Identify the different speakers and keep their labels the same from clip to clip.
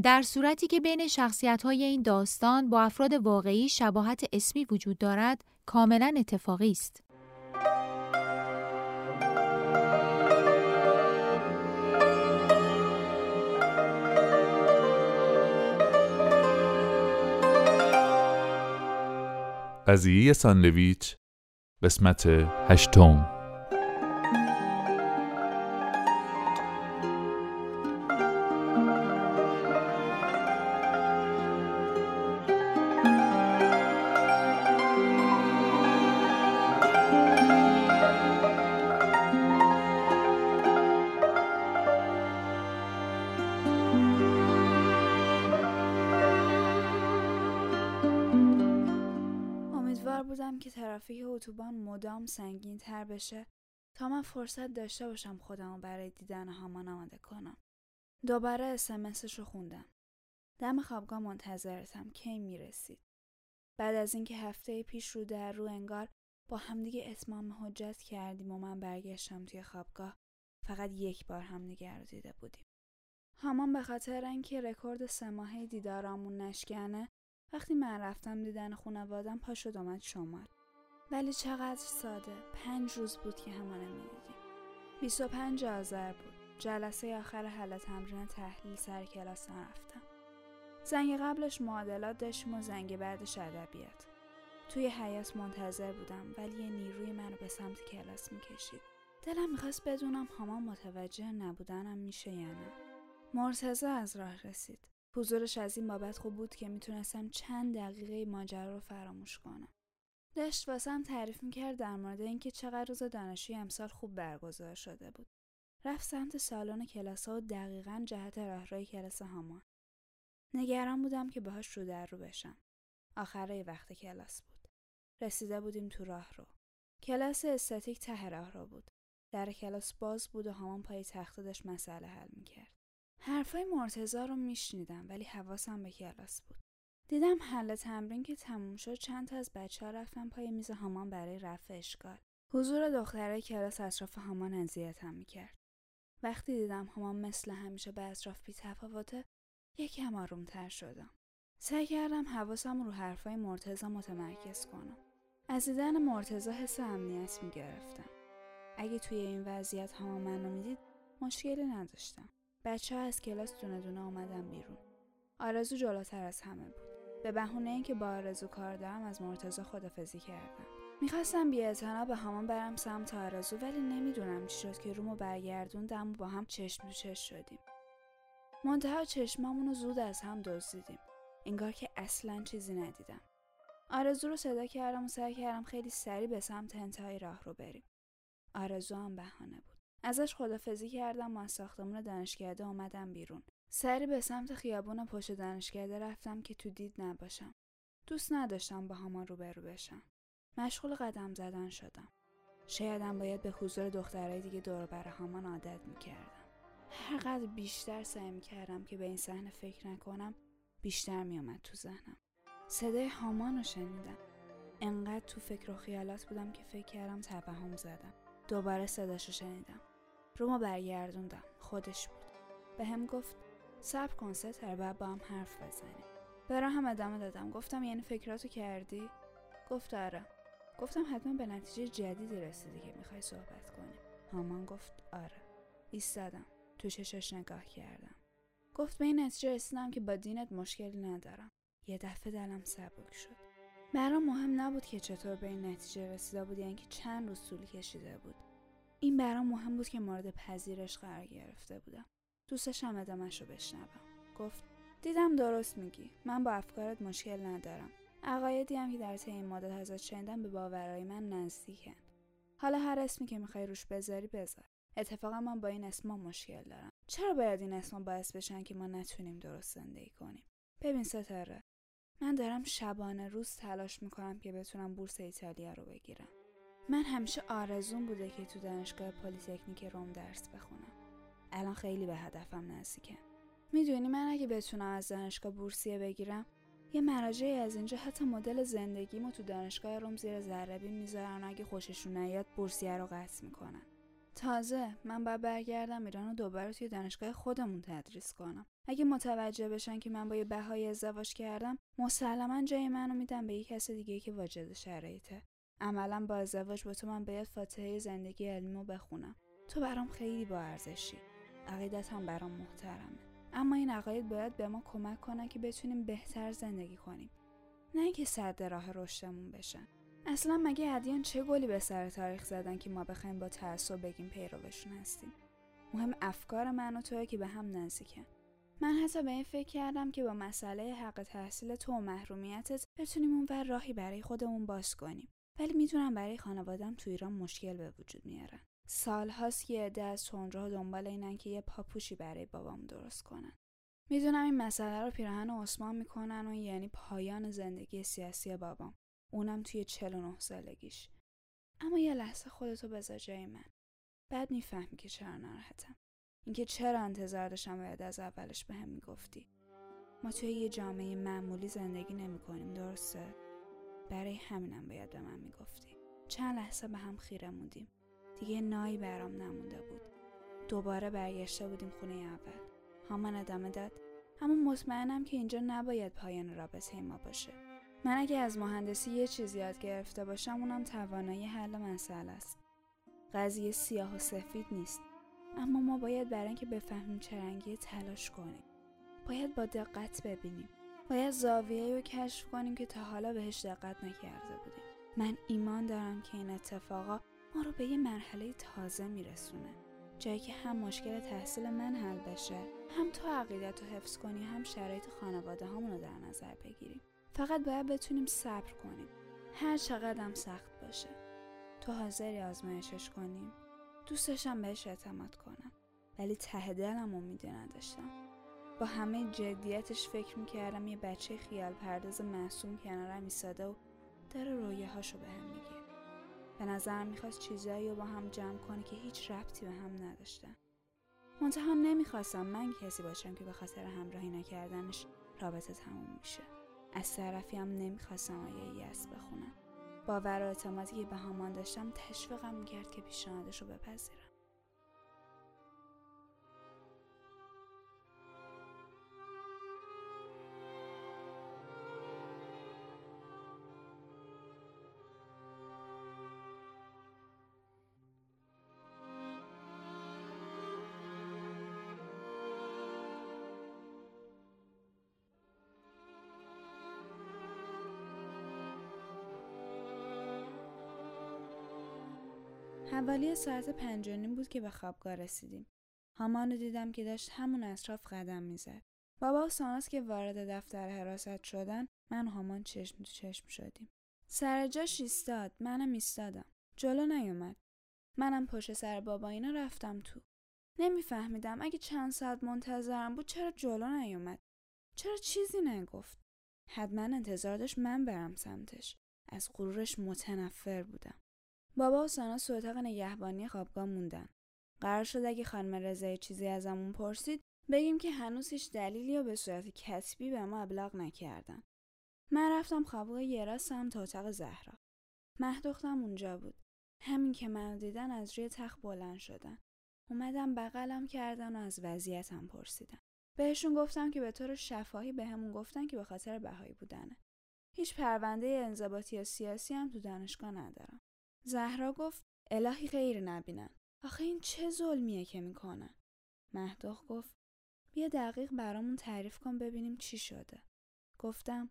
Speaker 1: در صورتی که بین شخصیت های این داستان با افراد واقعی شباهت اسمی وجود دارد، کاملا اتفاقی است.
Speaker 2: قضیه ساندویچ قسمت هشتم
Speaker 3: فرصت داشته باشم خودم برای دیدن هامان آماده کنم. دوباره اسمسش رو خوندم. دم خوابگاه منتظرتم کی می‌رسید. بعد از اینکه هفته پیش رو در رو انگار با همدیگه اتمام حجت کردیم و من برگشتم توی خوابگاه فقط یک بار همدیگه رو دیده بودیم. همان به خاطر اینکه رکورد سه ماهه دیدارامون نشکنه وقتی من رفتم دیدن خانوادم پا شد آمد شمال ولی چقدر ساده پنج روز بود که همانه می‌دیدیم 25 آذر بود. جلسه آخر حل تمرین تحلیل سر کلاس نرفتم زنگ قبلش معادلات داشتیم و زنگ بعدش ادبیات. توی حیات منتظر بودم ولی یه نیروی منو به سمت کلاس می‌کشید. دلم می‌خواست بدونم همان متوجه نبودنم میشه یا نه. مرتزا از راه رسید. حضورش از این بابت خوب بود که می‌تونستم چند دقیقه ماجرا رو فراموش کنم. داشت واسم تعریف می‌کرد در مورد اینکه چقدر روز دانشجوی امسال خوب برگزار شده بود. رفت سمت سالن کلاس و دقیقا جهت راهروی کلاس هامان. نگران بودم که باهاش رو در رو بشم. آخره وقت کلاس بود. رسیده بودیم تو راه رو. کلاس استاتیک ته راه رو بود. در کلاس باز بود و هامان پای تخت داشت مسئله حل می‌کرد. حرفای مرتزا رو میشنیدم ولی حواسم به کلاس بود. دیدم حل تمرین که تموم شد چند تا از بچه ها رفتن پای میز هامان برای رفع اشکال. حضور دختره کلاس اطراف هامان اذیتم می‌کرد. وقتی دیدم هامان مثل همیشه به اطراف بی تفاوته یکم آرومتر شدم. سعی کردم حواسم رو حرفای مرتزا متمرکز کنم. از دیدن مرتزا حس امنیت می‌گرفتم. اگه توی این وضعیت هامان منو می‌دید مشکلی نداشتم. بچه ها از کلاس دونه دونه آمدن بیرون. آرزو جلوتر از همه بود. به بهونه اینکه با آرزو کار دارم از مرتزا خدافزی کردم. می‌خواستم بی به همان برم سمت آرزو ولی نمی‌دونم چی شد که رومو برگردوندم و با هم چشم تو چشم شدیم. منتها چشمامون رو زود از هم دزدیدیم. انگار که اصلا چیزی ندیدم. آرزو رو صدا کردم و سعی کردم خیلی سریع به سمت انتهای راه رو بریم. آرزو هم بهانه بود. ازش خدافزی کردم و از ساختمون دانشکده آمدم بیرون. سری به سمت خیابون پشت دانشکده رفتم که تو دید نباشم. دوست نداشتم با همان روبرو بشم. مشغول قدم زدن شدم. شایدم باید به حضور دخترهای دیگه دور بر همان عادت می‌کردم. هرقدر بیشتر سعی می‌کردم که به این صحنه فکر نکنم بیشتر میامد تو ذهنم. صدای هامان رو شنیدم. انقدر تو فکر و خیالات بودم که فکر کردم توهم زدم. دوباره صداش رو شنیدم. رومو برگردوندم. خودش بود. به هم گفت صبر کن ستر بعد با هم حرف بزنیم. به هم ادامه دادم. گفتم یعنی فکراتو کردی؟ گفت آره. گفتم حتما به نتیجه جدیدی رسیدی که می‌خوای صحبت کنیم هامان گفت آره. ایستادم. تو چشش نگاه کردم. گفت به این نتیجه رسیدم که با دینت مشکلی ندارم. یه دفعه دلم سبک شد. برام مهم نبود که چطور به این نتیجه رسیده بود یعنی که چند روز طول کشیده بود. این برام مهم بود که مورد پذیرش قرار گرفته بودم. دوستشم ادامش رو بشنوم. گفت دیدم درست میگی. من با افکارت مشکل ندارم. عقایدی هم که در طی این مدت ازت شنیدم به باورهای من نزدیکن. حالا هر اسمی که می‌خوای روش بذاری بذار. اتفاقا من با این اسما مشکل دارم. چرا باید این اسما باعث بشن که ما نتونیم درست زندگی کنیم؟ ببین ستاره من دارم شبانه روز تلاش می‌کنم که بتونم بورس ایتالیا رو بگیرم. من همیشه آرزوم بوده که تو دانشگاه پلیتکنیک روم درس بخونم. الان خیلی به هدفم نزدیکه. می‌دونی من اگه بتونم از دانشگاه بورسیه بگیرم یه مراجعی از اینجا حتی مدل زندگیمو تو دانشگاه روم زیر ذره‌بین می‌ذارن اگه خوششون نیاد بورسیه رو قطع می‌کنن. تازه من باید برگردم ایران و دوباره توی دانشگاه خودمون تدریس کنم. اگه متوجه بشن که من با یه بهایی ازدواج کردم مسلما جای منو میدم به یه کس دیگه که واجد شرایطه. عملا با ازدواج با تو من باید فاتحه زندگی علمیمو بخونم. تو برام خیلی با ارزشی. عقیدت هم برام محترمه. اما این عقاید باید به ما کمک کنن که بتونیم بهتر زندگی کنیم. نه اینکه صد راه رشدمون بشن. اصلا مگه ادیان چه گلی به سر تاریخ زدن که ما بخوایم با تعصب بگیم پیروشون هستیم؟ مهم افکار من و توی که به هم نزدیکن. من حتی به این فکر کردم که با مسئله حق تحصیل تو و محرومیتت بتونیم اون ور راهی برای خودمون باز کنیم. ولی می‌تونم برای خانوادم تو ایران مشکل به وجود میارن. سالهاست که عده از دنبال اینن که یه پاپوشی برای بابام درست کنن. می‌دونم این مسئله رو پیراهن عثمان می‌کنن و یعنی پایان زندگی سیاسی بابام. اونم توی 49 سالگیش. اما یه لحظه خودتو بذار جای من. بعد می‌فهمی که چرا ناراحتم. اینکه چرا انتظار داشتم باید از اولش به هم می‌گفتی. ما توی یه جامعه معمولی زندگی نمی کنیم درسته؟ برای همینم باید به من می‌گفتی. چند لحظه به هم خیره موندیم. دیگه نایی برام نمونده بود. دوباره برگشته بودیم خونه اول. هامان ادامه داد اما مطمئنم که اینجا نباید پایان رابطه ما باشه. من اگه از مهندسی یه چیزی یاد گرفته باشم اونم توانایی حل مسئله است. قضیه سیاه و سفید نیست. اما ما باید برای اینکه بفهمیم چه رنگی تلاش کنیم. باید با دقت ببینیم. باید زاویه رو کشف کنیم که تا حالا بهش دقت نکرده بودیم. من ایمان دارم که این اتفاقا ما رو به یه مرحله تازه میرسونه. جایی که هم مشکل تحصیل من حل بشه هم تو عقیدت رو حفظ کنی هم شرایط خانواده رو در نظر بگیریم. فقط باید بتونیم صبر کنیم. هر چقدر سخت باشه. تو حاضری آزمایشش کنیم دوستشم بهش اعتماد کنم. ولی ته دلم امیدی نداشتم. با همه جدیتش فکر می‌کردم یه بچه خیال پرداز معصوم کنارم ایستاده و داره رویه به هم میگه. به نظرم می‌خواست چیزایی رو با هم جمع کنه که هیچ ربطی به هم نداشتن منتها نمی‌خواستم من کسی باشم که به خاطر همراهی نکردنش رابطه تموم میشه. از طرفی هم نمی‌خواستم آیه یس بخونم. باور و اعتمادی که به همان داشتم تشویقم می‌کرد که پیشنهادش رو بپذیرم. حوالی ساعت پنج بود که به خوابگاه رسیدیم. هامان رو دیدم که داشت همون اطراف قدم می‌زد. بابا و ساناس که وارد دفتر حراست شدن من هامان چشم تو چشم شدیم. سر جاش ایستاد منم ایستادم. جلو نیومد. منم پشت سر بابا اینا رفتم تو. نمیفهمیدم اگه چند ساعت منتظرم بود چرا جلو نیومد. چرا چیزی نگفت. حتما انتظار داشت من برم سمتش. از غرورش متنفر بودم. بابا و سانا تو اتاق نگهبانی خوابگاه موندن. قرار شد اگه خانم رضایی چیزی ازمون پرسید بگیم که هنوز هیچ دلیلی رو به صورت کتبی به ما ابلاغ نکردن. من رفتم خوابگاه یرا سمت اتاق زهرا. مهدختم اونجا بود. همین که منو دیدن از روی تخت بلند شدن. اومدم بغلم کردن و از وضعیتم پرسیدن. بهشون گفتم که به طور شفاهی به همون گفتن که به خاطر بهایی بودنه. هیچ پرونده انضباطی یا سیاسی هم تو دانشگاه ندارم. زهرا گفت الهی غیر نبینن. آخه این چه ظلمیه که می‌کنن؟ مهدوخ گفت بیا دقیق برامون تعریف کن ببینیم چی شده. گفتم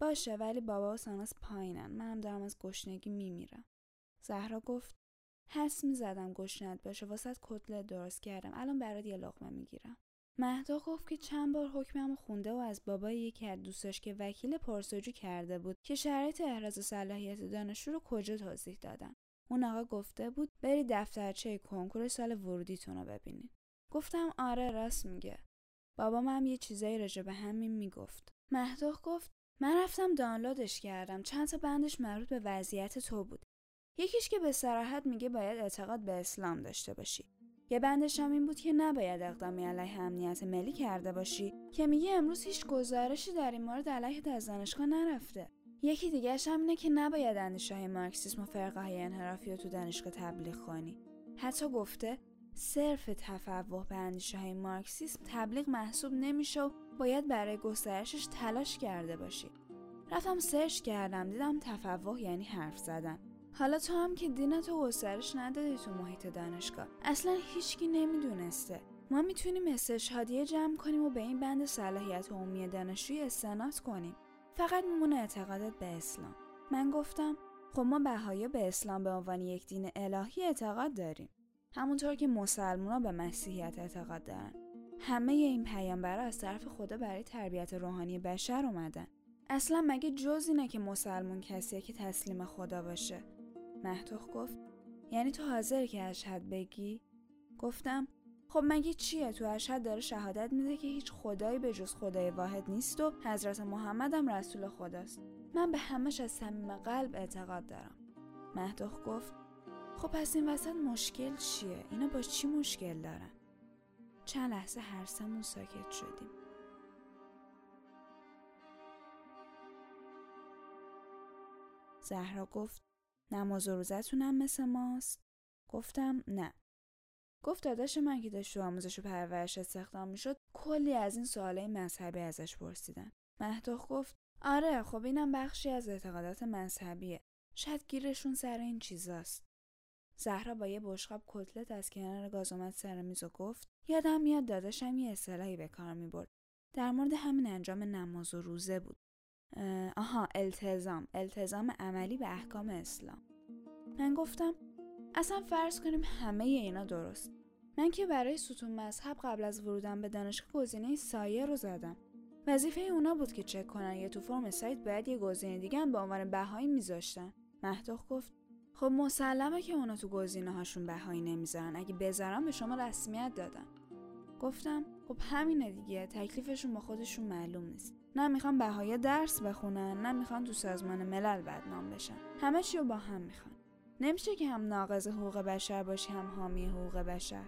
Speaker 3: باشه ولی بابا و ساناس پایینن منم دارم از گشنگی میمیرم. زهرا گفت حس می‌زدم گشنت باشه واسط کتله درست کردم الان برات یه لقمه می‌گیرم. مهدا گفت که چند بار حکممو خونده و از بابای یکی از دوستاش که وکیل پرسجو کرده بود که شرایط احراز صلاحیت دانشجو رو کجا توضیح دادن. اون آقا گفته بود بری دفترچه کنکور سال ورودیتون رو ببینین گفتم آره راست میگه. بابا هم یه چیزایی راجع به همین می‌گفت. مهدوخ گفت من رفتم دانلودش کردم. چند تا بندش مربوط به وضعیت تو بود. یکیش که به سراحت میگه باید اعتقاد به اسلام داشته باشی. یه بندش این بود که نباید اقدامی علیه امنیت ملی کرده باشی که میگه امروز هیچ گزارشی در این مورد علیه از دانشگاه نرفته یکی دیگهش هم اینه که نباید اندیشه مارکسیسم و فرقه های انحرافی رو تو دانشگاه تبلیغ کنی حتی گفته صرف تفوه به اندیشه های مارکسیسم تبلیغ محسوب نمیشه و باید برای گسترشش تلاش کرده باشی. رفتم سرچ کردم دیدم تفوه یعنی حرف زدن. حالا تو هم که دینتو گسترش ندادی تو محیط دانشگاه. اصلا هیچکی نمی‌دونسته. ما می‌تونیم استشهادیه جمع کنیم و به این بند صلاحیت عمومی دانشجوی استناد کنیم. فقط میمونه اعتقادت به اسلام. من گفتم خب ما بهایی به اسلام به عنوان یک دین الهی اعتقاد داریم. همونطور که مسلمان به مسیحیت اعتقاد دارن. همه این پیامبرا از طرف خدا برای تربیت روحانی بشر اومدن. اصلا مگه جز اینه که مسلمون کسیه که تسلیم خدا باشه؟ مهتوخ گفت یعنی تو حاضر که اشهد بگی؟ گفتم خب مگه چیه؟ تو اشهد داره شهادت میده که هیچ خدایی به جز خدای واحد نیست و حضرت محمد هم رسول خداست. من به همش از صمیم قلب اعتقاد دارم. مهدوخ گفت خب پس این وسط مشکل چیه؟ اینا با چی مشکل دارن؟ چند لحظه هر سمون ساکت شدیم. زهرا گفت نماز و روزتونم مثل ماست؟ گفتم نه. گفت داداش من که داشت تو آموزش و پرورش استخدام می‌شد کلی از این سوالای مذهبی ازش پرسیدن مهدوخ گفت آره خب اینم بخشی از اعتقادات مذهبیه. شاید گیرشون سر این چیزاست. زهرا با یه بشقاب کتلت از کنار گاز اومد سر میز و گفت یادم میاد داداشم یه اصطلاحی به کار می‌برد. در مورد همین انجام نماز و روزه بود. آها التزام. التزام عملی به احکام اسلام. من گفتم اصلا فرض کنیم همه اینا درست. من که برای ستون مذهب قبل از ورودم به دانشگاه گزینه سایه رو زدم. وظیفه اونا بود که چک کنن یه تو فرم سایت باید یه گزینه دیگه هم به عنوان بهایی میذاشتن. مهدوخ گفت خب مسلمه که اونا تو گزینه هاشون بهایی نمی‌ذارن. اگه بذارن به شما رسمیت دادن. گفتم خب همینه دیگه. تکلیفشون با خودشون معلوم نیست. نه می‌خوان بهایی درس بخونن نه می‌خوان تو سازمان ملل بدنام بشن. همه چی رو با هم می‌خوان. نمیشه که هم ناقض حقوق بشر باشی هم حامی حقوق بشر.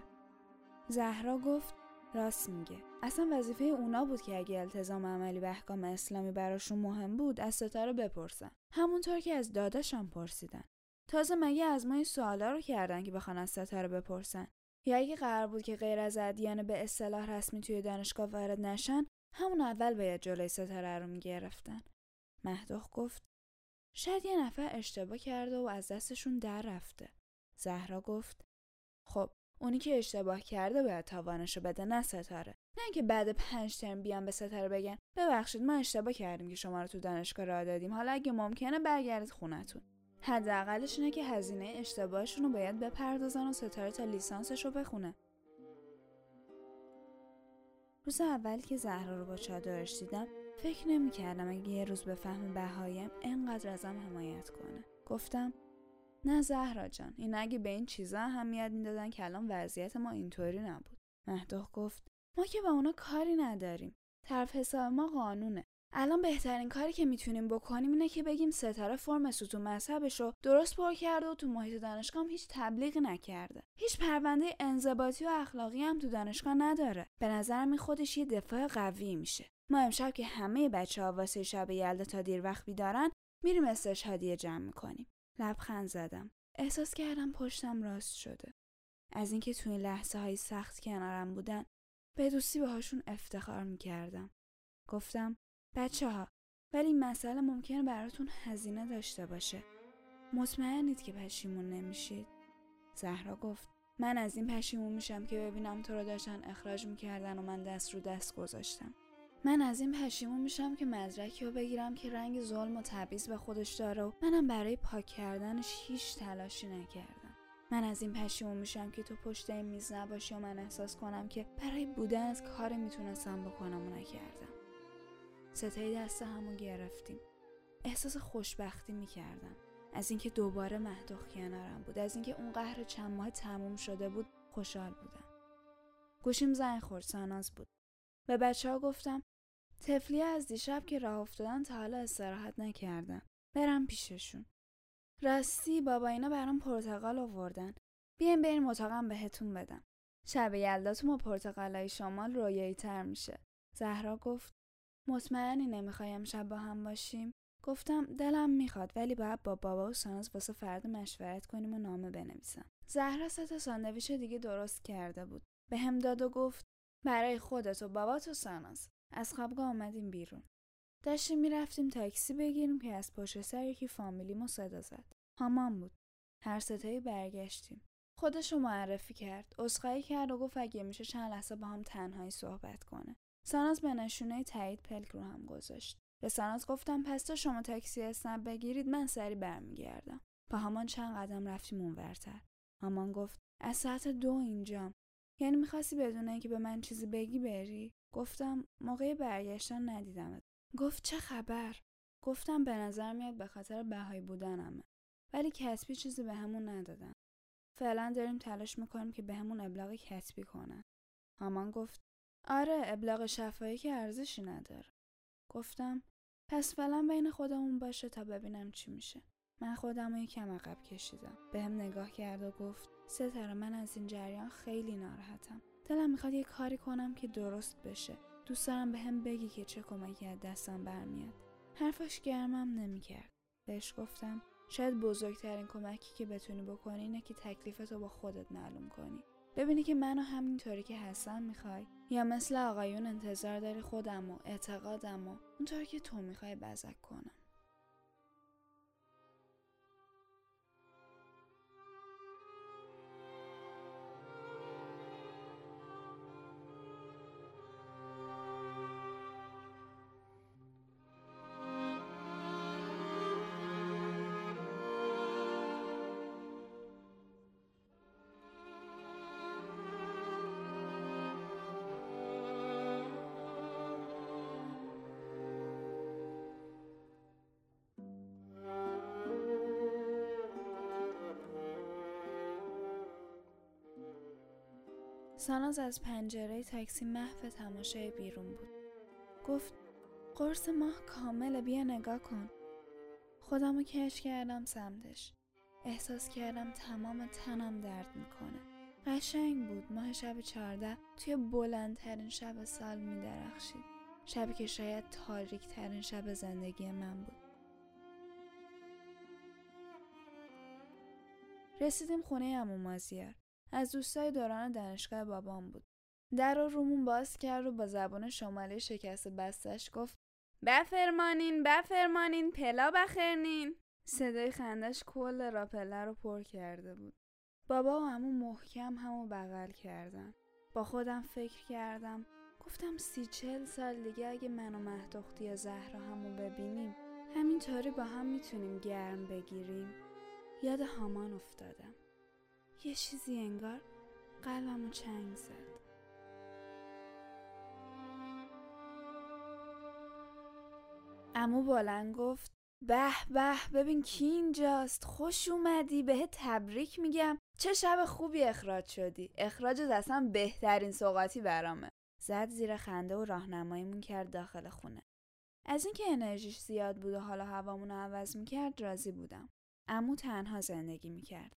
Speaker 3: زهرا گفت راست میگه. اصلا وظیفه اونا بود که اگه التزام عملی به احکام اسلامی براشون مهم بود از ستاره بپرسن. همونطور که از داداشم پرسیدن. تازه مگه از ما این سوالا رو کردن که بخوان از ستاره بپرسن؟ یا اگه قرار بود که غیر از ادیان به اصطلاح رسمی توی دانشگاه وارد نشن همون اول باید جلوی ستاره رو می‌گرفتن مهدوخ گفت شاید یه نفر اشتباه کرده و از دستشون در رفته. زهرا گفت خب اونی که اشتباه کرده باید تاوانشو بده نه ستاره. نه اینکه بعد پنج ترم بیان به ستاره بگن ببخشید ما اشتباه کردیم که شما رو تو دانشگاه راه دادیم. حالا اگه ممکنه برگردید خونتون. حداقلش اینه که هزینه اشتباهشون رو باید بپردازن و ستاره تا لیسانسش رو بخونه. روز اول که زهرا رو با چادرش دیدم فکر نمی‌کردم اگه یه روز به فهم بهایم انقدر ازم حمایت کنه. گفتم نه زهرا جان این اگه به این چیزا اهمیت می‌دادن که الان وضعیت ما اینطوری نبود. مهدوخ گفت ما که با اونا کاری نداریم. طرف حساب ما قانونه. الان بهترین کاری که می‌تونیم بکنیم اینه که بگیم ستاره فرم ستون مذهبش رو درست پر کرده و تو محیط دانشگاه هم هیچ تبلیغی نکرده. هیچ پرونده انضباطی و اخلاقی هم تو دانشگاه نداره. به نظرم این خودش یه دفاع قوی میشه. ما امشب که همه بچه ها واسه شب یلدا تا دیر وقت بیدارن میریم استشهادیه جمع می‌کنیم. لبخند زدم. احساس کردم پشتم راست شده. از اینکه تو این لحظه های سخت کنارم بودن به دوستی باهاشون افتخار می‌کردم. گفتم بچه ها ولی این مسئله ممکنه براتون هزینه داشته باشه. مطمئنید که پشیمون نمیشید. زهرا گفت من از این پشیمون میشم که ببینم تو رو داشتن اخراج می‌کردن و من دست رو دست گذاشتم. من از این پشیمون میشم که مدرکی رو بگیرم که رنگ ظلم و تبعیض به خودش داره و منم برای پاک کردنش هیچ تلاشی نکردم. من از این پشیمون میشم که تو پشت این میز نباشی و من احساس کنم که برای بودن از کار می‌تونستم بکنم و نکردم. ستای دست همو گرفتیم. احساس خوشبختی می‌کردم. از اینکه دوباره مهدوخ کنارم بود از اینکه اون قهر چند ماه تموم شده بود خوشحال بودم. گوشیم زنگ خورد ساناز بود. به بچه ها گفتم تفلی از دیشب که راه افتادن تا حالا استراحت نکردن. برم پیششون. راستی بابا اینا برام پرتقال آوردن. بیاین بریم اتاقم بهتون بدم. شب یلداتون با پرتقالای شمال رویایی تر میشه. زهرا گفت مطمئنی نمی‌خوایم شب با هم باشیم. گفتم دلم می‌خواد ولی باید با بابا و ساناز واسه فرد مشورت کنیم و نامه بنویسم. زهرا سه تا ساندویچ دیگه درست کرده بود. به هم داد و گفت برای خودت و بابات و ساناز. از خوابگاه آمدیم بیرون. داشتیم می‌رفتیم تاکسی بگیریم که از پشت سر یکی فامیلیمو صدا زد. هامان بود. هر ستایی برگشتیم. خودش معرفی کرد. عذرخواهی کرد و گفت اگه میشه چند لحظه با هم تنهایی صحبت کنه. ساناز به نشونه تایید پلک رو هم گذاشت. به ساناز گفتم پس تا شما تاکسی اسنپ بگیرید من سری برمیگردم. با همان چند قدم رفتیم اونورتر. هامان گفت از ساعت دو اینجام یعنی می‌خواستی بدونه که به من چیزی بگی بری؟ گفتم موقع برگشتن ندیدمت. گفت چه خبر؟ گفتم به نظر میاد به خاطر بهایی بودنمه. ولی کسبی چیزی به همون ندادن. فعلا داریم تلاش می‌کنیم که به همون ابلاغ کسبی کنن. هامان گفت آره ابلاغ شفایی که ارزشی نداره. گفتم پس فعلا بین خودمون باشه تا ببینم چی میشه. من خودم رو یکم عقب کشیدم. به هم نگاه کرد و گفت ستاره من از این جریان خیلی ناراحتم. دلم می‌خواد یه کاری کنم که درست بشه. دوست دارم به هم بگی که چه کمکی از دستم برمیاد. حرفش گرمم نمی‌کرد. بهش گفتم شاید بزرگترین کمکی که بتونی بکنی اینه که تکلیفتو با خودت معلوم کنی. ببینی که منو همینطوری که هستم می‌خوای. یا مثل آقایون انتظار داری خودم و اعتقادم و اونطوری که تو می‌خوای بزک کنم. ساناز از پنجره تاکسی محو تماشای بیرون بود. گفت قرص ماه کامله بیا نگاه کن. خودمو کش کردم سمتش. احساس کردم تمام تنم درد می‌کنه. قشنگ بود ماه شب چارده توی بلندترین شب سال میدرخشید. شبی که شاید تاریک ترین شب زندگی من بود. رسیدیم خونه امو مازیار. از دوستای دوران دانشگاه بابام بود. در رو رومون باز کرد و با زبان شمالی شکست بستش گفت بفرمانین بفرمانین پلا بخرنین صدای خندش کل راپله رو پر کرده بود. بابا و همون محکم همو بغل کردن. با خودم فکر کردم گفتم سی چل سال دیگه اگه من و مهدختی زهرا همو ببینیم همینطوری با هم می‌تونیم گرم بگیریم یاد هامان افتادم یه چیزی انگار قلبمو چنگ زد. امو بلند گفت به به ببین کی اینجاست خوش اومدی به تبریک میگم. چه شب خوبی اخراج شدی. اخراجت اصلا بهترین سوقاتی برامه. زد زیر خنده و راهنماییمون کرد داخل خونه. از اینکه انرژیش زیاد بود و حالا هوامون رو عوض می‌کرد راضی بودم. امو تنها زندگی می‌کرد.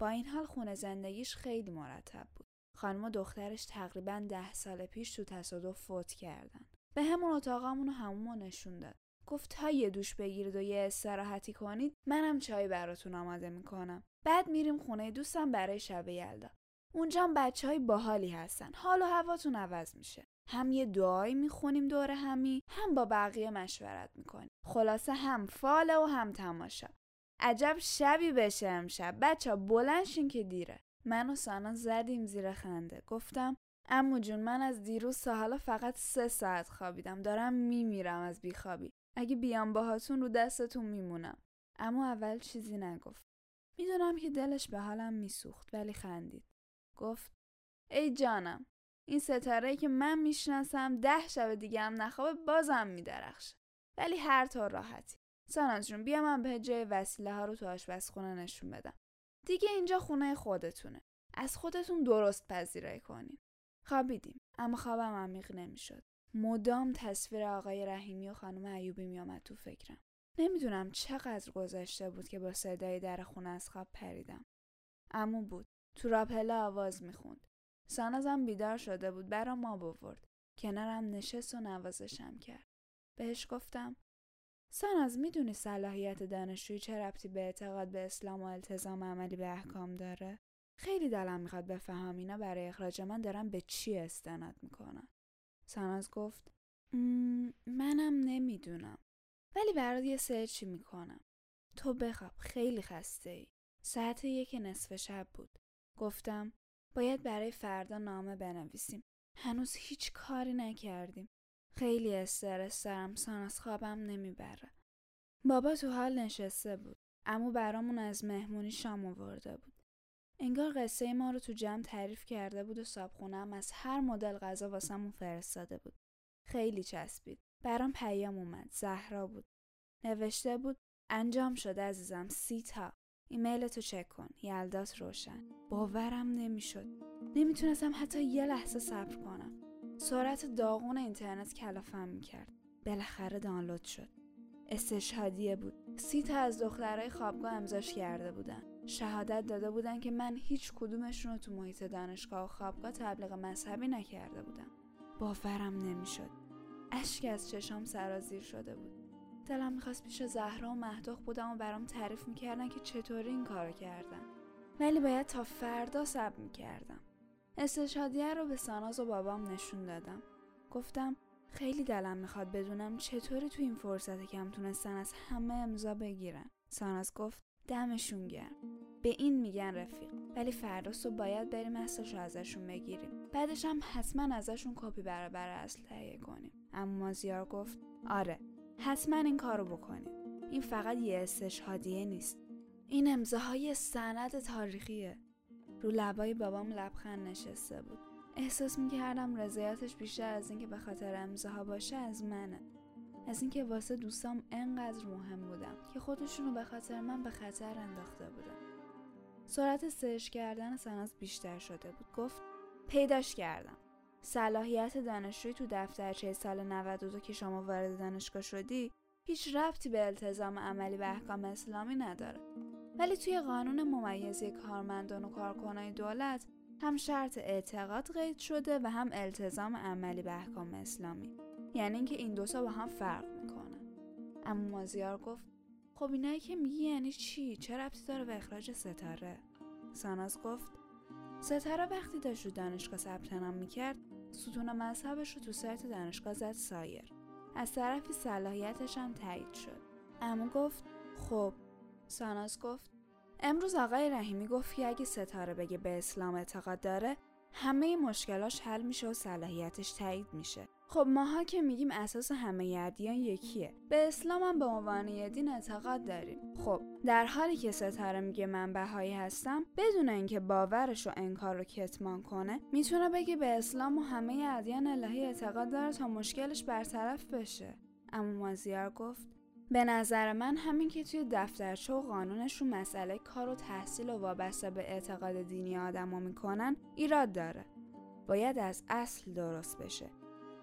Speaker 3: با این حال خونه زندگیش خیلی مرتب بود. خانم و دخترش تقریبا ده سال پیش تو تصادف فوت کردن. به همون اتاقمون و همون نشون داد. گفت تا یه دوش بگیرید و یه استراحتی کنید منم چای براتون آماده می‌کنم. بعد میریم خونه دوستم برای شب یلدا. اونجا بچه های باحالی هستن. حال و هواتون عوض میشه. هم یه دعایی می‌خونیم دور همی هم با بقیه مشورت می‌کنیم. خلاصه هم فاله و هم تماشا. عجب شبی بشه امشب. بچه بلنشین که دیره. من و سانا زدیم زیر خنده. گفتم امو جون من از دیروز تا حالا فقط سه ساعت خوابیدم. دارم میمیرم از بیخوابی. اگه بیام باهاتون رو دستتون میمونم. اما اول چیزی نگفت. می‌دونم که دلش به حالم میسوخت ولی خندید. گفت ای جانم این ستاره که من می‌شناسم ده شب دیگه هم نخوابه بازم میدرخشه. ولی هر طور راحتی. ساناز جون بیا من به جای وسیله ها رو تو آشپزخونه نشون بدم. دیگه اینجا خونه خودتونه. از خودتون درست پذیرایی کنین. خوابیدیم اما خوابم عمیق نمی‌شد. مدام تصویر آقای رحیمی و خانم ایوبی میآمد تو فکرم. نمی‌دونم چقدر گذشته بود که با صدای در خونه از خواب پریدم. امو بود. تو راپله آواز می‌خوند. سانازم بیدار شده بود برا ما بورد. کنارم نشست و نوازشم کرد. بهش گفتم ساناز می‌دونی صلاحیت دانشجویی چه ربطی به اعتقاد به اسلام و التزام عملی به احکام داره؟ خیلی دلم می‌خواد بفهم اینا برای اخراج من دارن به چی استناد می‌کنن. ساناز گفت منم نمی‌دونم. ولی برات یه سرچی می‌کنم. تو بخواب خیلی خسته ای ساعت یک نصف شب بود. گفتم باید برای فردا نامه بنویسیم. هنوز هیچ کاری نکردیم. خیلی استرس دارم ساناز خوابم نمی‌بره. بابا تو حال نشسته بود امو برامون از مهمونی شام آورده بود. انگار قصه ما رو تو جمع تعریف کرده بود و صابخونم از هر مدل غذا واسمون فرستاده بود. خیلی چسبید. برام پیام اومد. زهرا بود. نوشته بود انجام شده عزیزم. سی تا. ایمیل تو چک کن. یلدات روشن. باورم نمی‌شد. نمی‌تونستم حتی یه لحظه صبر کنم. سرعت داغون اینترنت کلافم می‌کرد. بالاخره دانلود شد. استشهادیه بود. سی تا از دخترای خوابگاه امضاش کرده بودن. شهادت داده بودن که من هیچ کدومشون رو تو محیط دانشگاه و خوابگاه تبلیغ مذهبی نکرده بودم. باورم نمی‌شد. اشک از چشام سرازیر شده بود. دلم می‌خواست پیش زهرا و مهدوخ بودم و برام تعریف می‌کردن که چطوری این کارو کردن. ولی باید تا فردا صبر می‌کردم. استشهادیه رو به ساناز و بابام نشون دادم. گفتم خیلی دلم می‌خواد بدونم چطوری تو این فرصت کم تونستن از همه امضا بگیرن. ساناز گفت دمشون گرم. به این میگن رفیق ولی فردا صبح باید بریم اصلش ازشون بگیریم. بعدش هم حتما ازشون کپی برابر اصل تهیه کنیم. اما مازیار گفت آره حتما این کارو بکنیم. این فقط یه استشهادیه نیست. این امضاهای سند تاریخیه. رو لبای بابام لبخند نشسته بود. احساس می‌کردم رضایتش بیشتر از اینکه به خاطر امضاها باشه از منه. از اینکه واسه دوستام انقدر مهم بودم که خودشونو به خاطر من به خطر انداخته بودم سرعت سرچ کردن سناز بیشتر شده بود. گفت پیداش کردم. صلاحیت دانشجویی تو دفترچه سال 92 که شما وارد دانشگاه شدی هیچ ربطی به التزام عملی به احکام اسلامی نداره. ولی توی قانون ممیزی کارمندان و کارکنای دولت هم شرط اعتقاد قید شده و هم التزام عملی به احکام اسلامی. یعنی اینکه این دوتا با هم فرق می‌کنه اما مازیار گفت خب اینایی که میگی یعنی چی؟ چه ربطی داره به اخراج ستاره؟ ساناز گفت ستاره وقتی داشت رو دانشگاه ثبت نام می‌کرد ستون مذهبش رو تو سایت دانشگاه زد سایر. از طرفی صلاحیتش هم تایید شد. امو گفت خب ساناز گفت امروز آقای رحیمی گفت که اگه ستاره بگه به اسلام اعتقاد داره همه مشکلاش حل میشه و صلاحیتش تایید میشه. خب ماها که میگیم اساس همه ادیان یکیه. به اسلام هم به عنوان یه دین اعتقاد داریم. خب در حالی که ستاره میگه من بهایی هستم بدون اینکه باورش و انکار رو کتمان کنه می‌تونه بگه به اسلام و همه ادیان الهی اعتقاد داره تا مشکلش برطرف بشه. اما مازیار گفت به نظر من همین که توی دفترچه و قانونشون مسئله کار و تحصیل و وابسته به اعتقاد دینی آدما می‌کنن ایراد داره. باید از اصل درست بشه.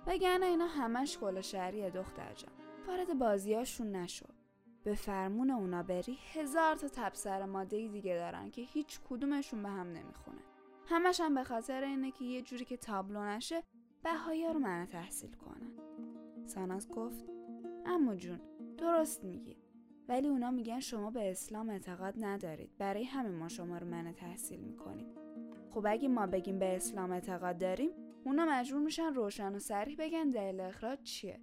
Speaker 3: وگرنه اینا همش گل شهری دختر جان. وارد بازیاشون نشو. به فرمون اونا بری هزار تا تبسر ماده دیگه دارن که هیچ کدومشون به هم نمی‌خونه. همش هم به خاطر اینه که یه جوری که تابلو نشه بهایی رو منع تحصیل کنن. ساناز گفت اما جون درست میگی. ولی اونا میگن شما به اسلام اعتقاد ندارید. برای همین ما شما رو منع تحصیل می‌کنیم. خب اگه ما بگیم به اسلام اعتقاد داریم اونا مجبور میشن روشن و سریح بگن دلیل اخراج چیه.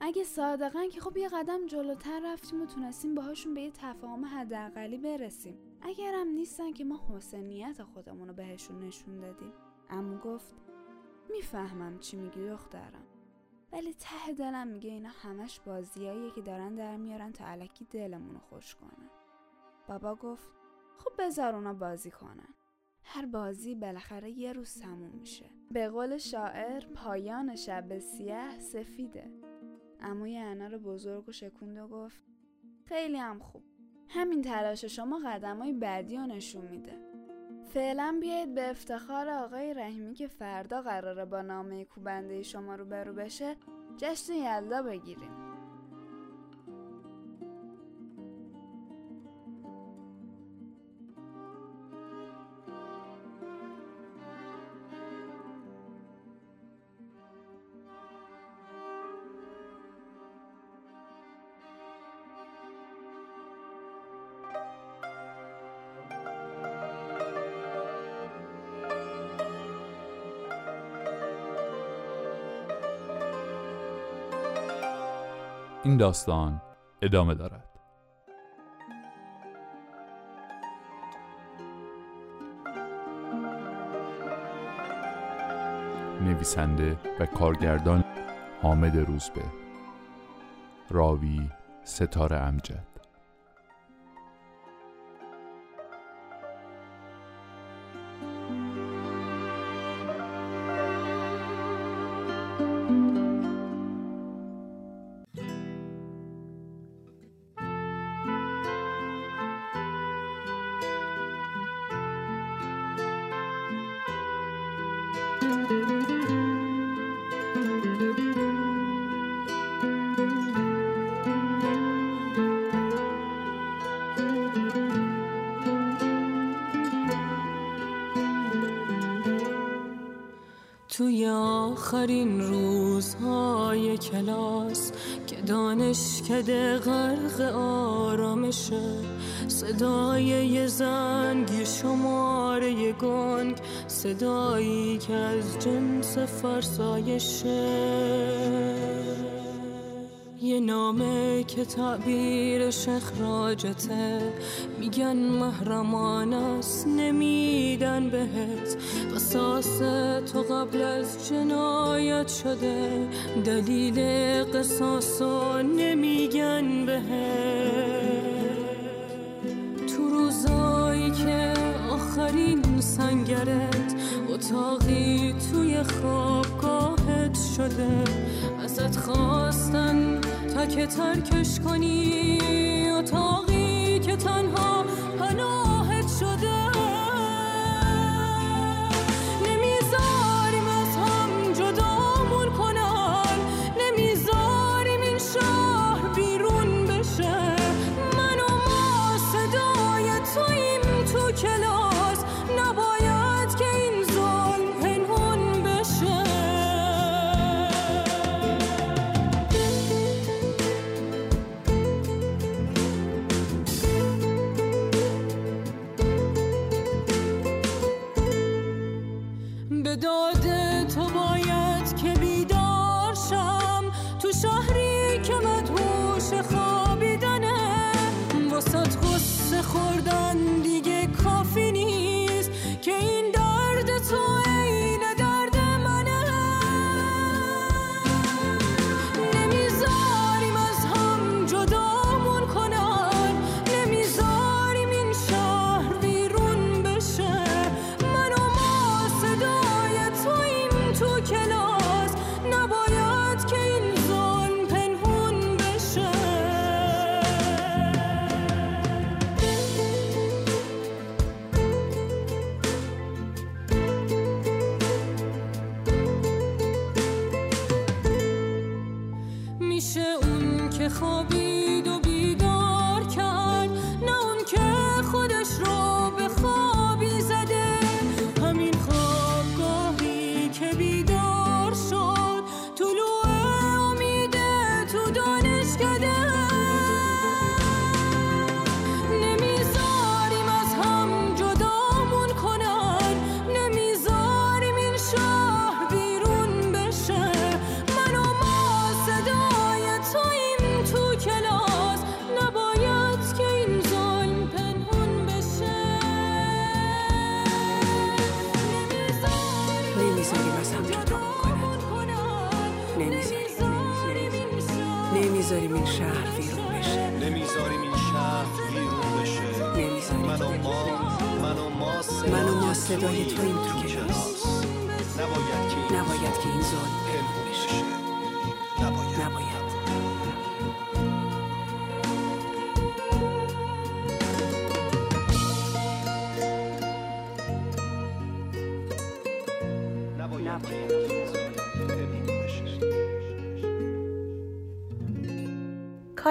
Speaker 3: اگه صادقن که خب یه قدم جلوتر رفتیم و تونستیم باهاشون به یه تفاهم حداقلی برسیم. اگرم نیستن که ما حسنیت خودمون رو بهشون نشون دادیم. اما گفت می‌فهمم چی میگی دخترم. ولی ته دلم میگه اینا همش بازیاییه که دارن در میارن تا علکی دلمون رو خوش کنن. بابا گفت خب بذار اونا بازی کنن. هر بازی بالاخره یه روز تموم میشه. به قول شاعر پایان شب سیاه سفیده. یه انا رو بزرگ و شکوند و گفت خیلی هم خوب. همین تلاش شما قدم های بعدی رو نشون میده. فعلا بیایید به افتخار آقای رحیمی که فردا قراره با نامه کوبنده شما رو برو بشه جشن یلدا بگیریم.
Speaker 2: داستان ادامه دارد. نویسنده و کارگردان حامد روزبه. راوی ستاره امجد.
Speaker 4: صدایی که از جنس فرسایشه یه نامه که تعبیرش اخراجته میگن محرمان است نمیدن بهت. قصاص تو قبل از جنایت شده. دلیل قصاص نمیگن بهت. تو روزایی که آخرین سنگرت اتاقی توی خوابگاهت شده. ازت خواستن تا که ترکش کنی. اتاقی که تنها پناهت نمی‌ذاریم نمی‌ذاریم این شهر
Speaker 5: ویرون بشه.
Speaker 6: نمی‌ذاریم این شهر ویرون بشه.
Speaker 5: نمی‌ذاریم.
Speaker 6: من و ما من و ما
Speaker 5: من و ما صدای تو کلاس.
Speaker 6: نباید که این
Speaker 5: نباید که این ظلم.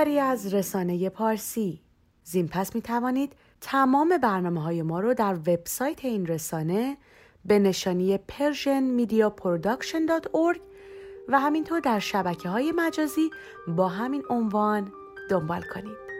Speaker 5: کاری از رسانه پارسی زین پس می توانید تمام برنامه های ما رو در وبسایت این رسانه به نشانی persianmediaproduction.org و همینطور در شبکه های مجازی با همین عنوان دنبال کنید.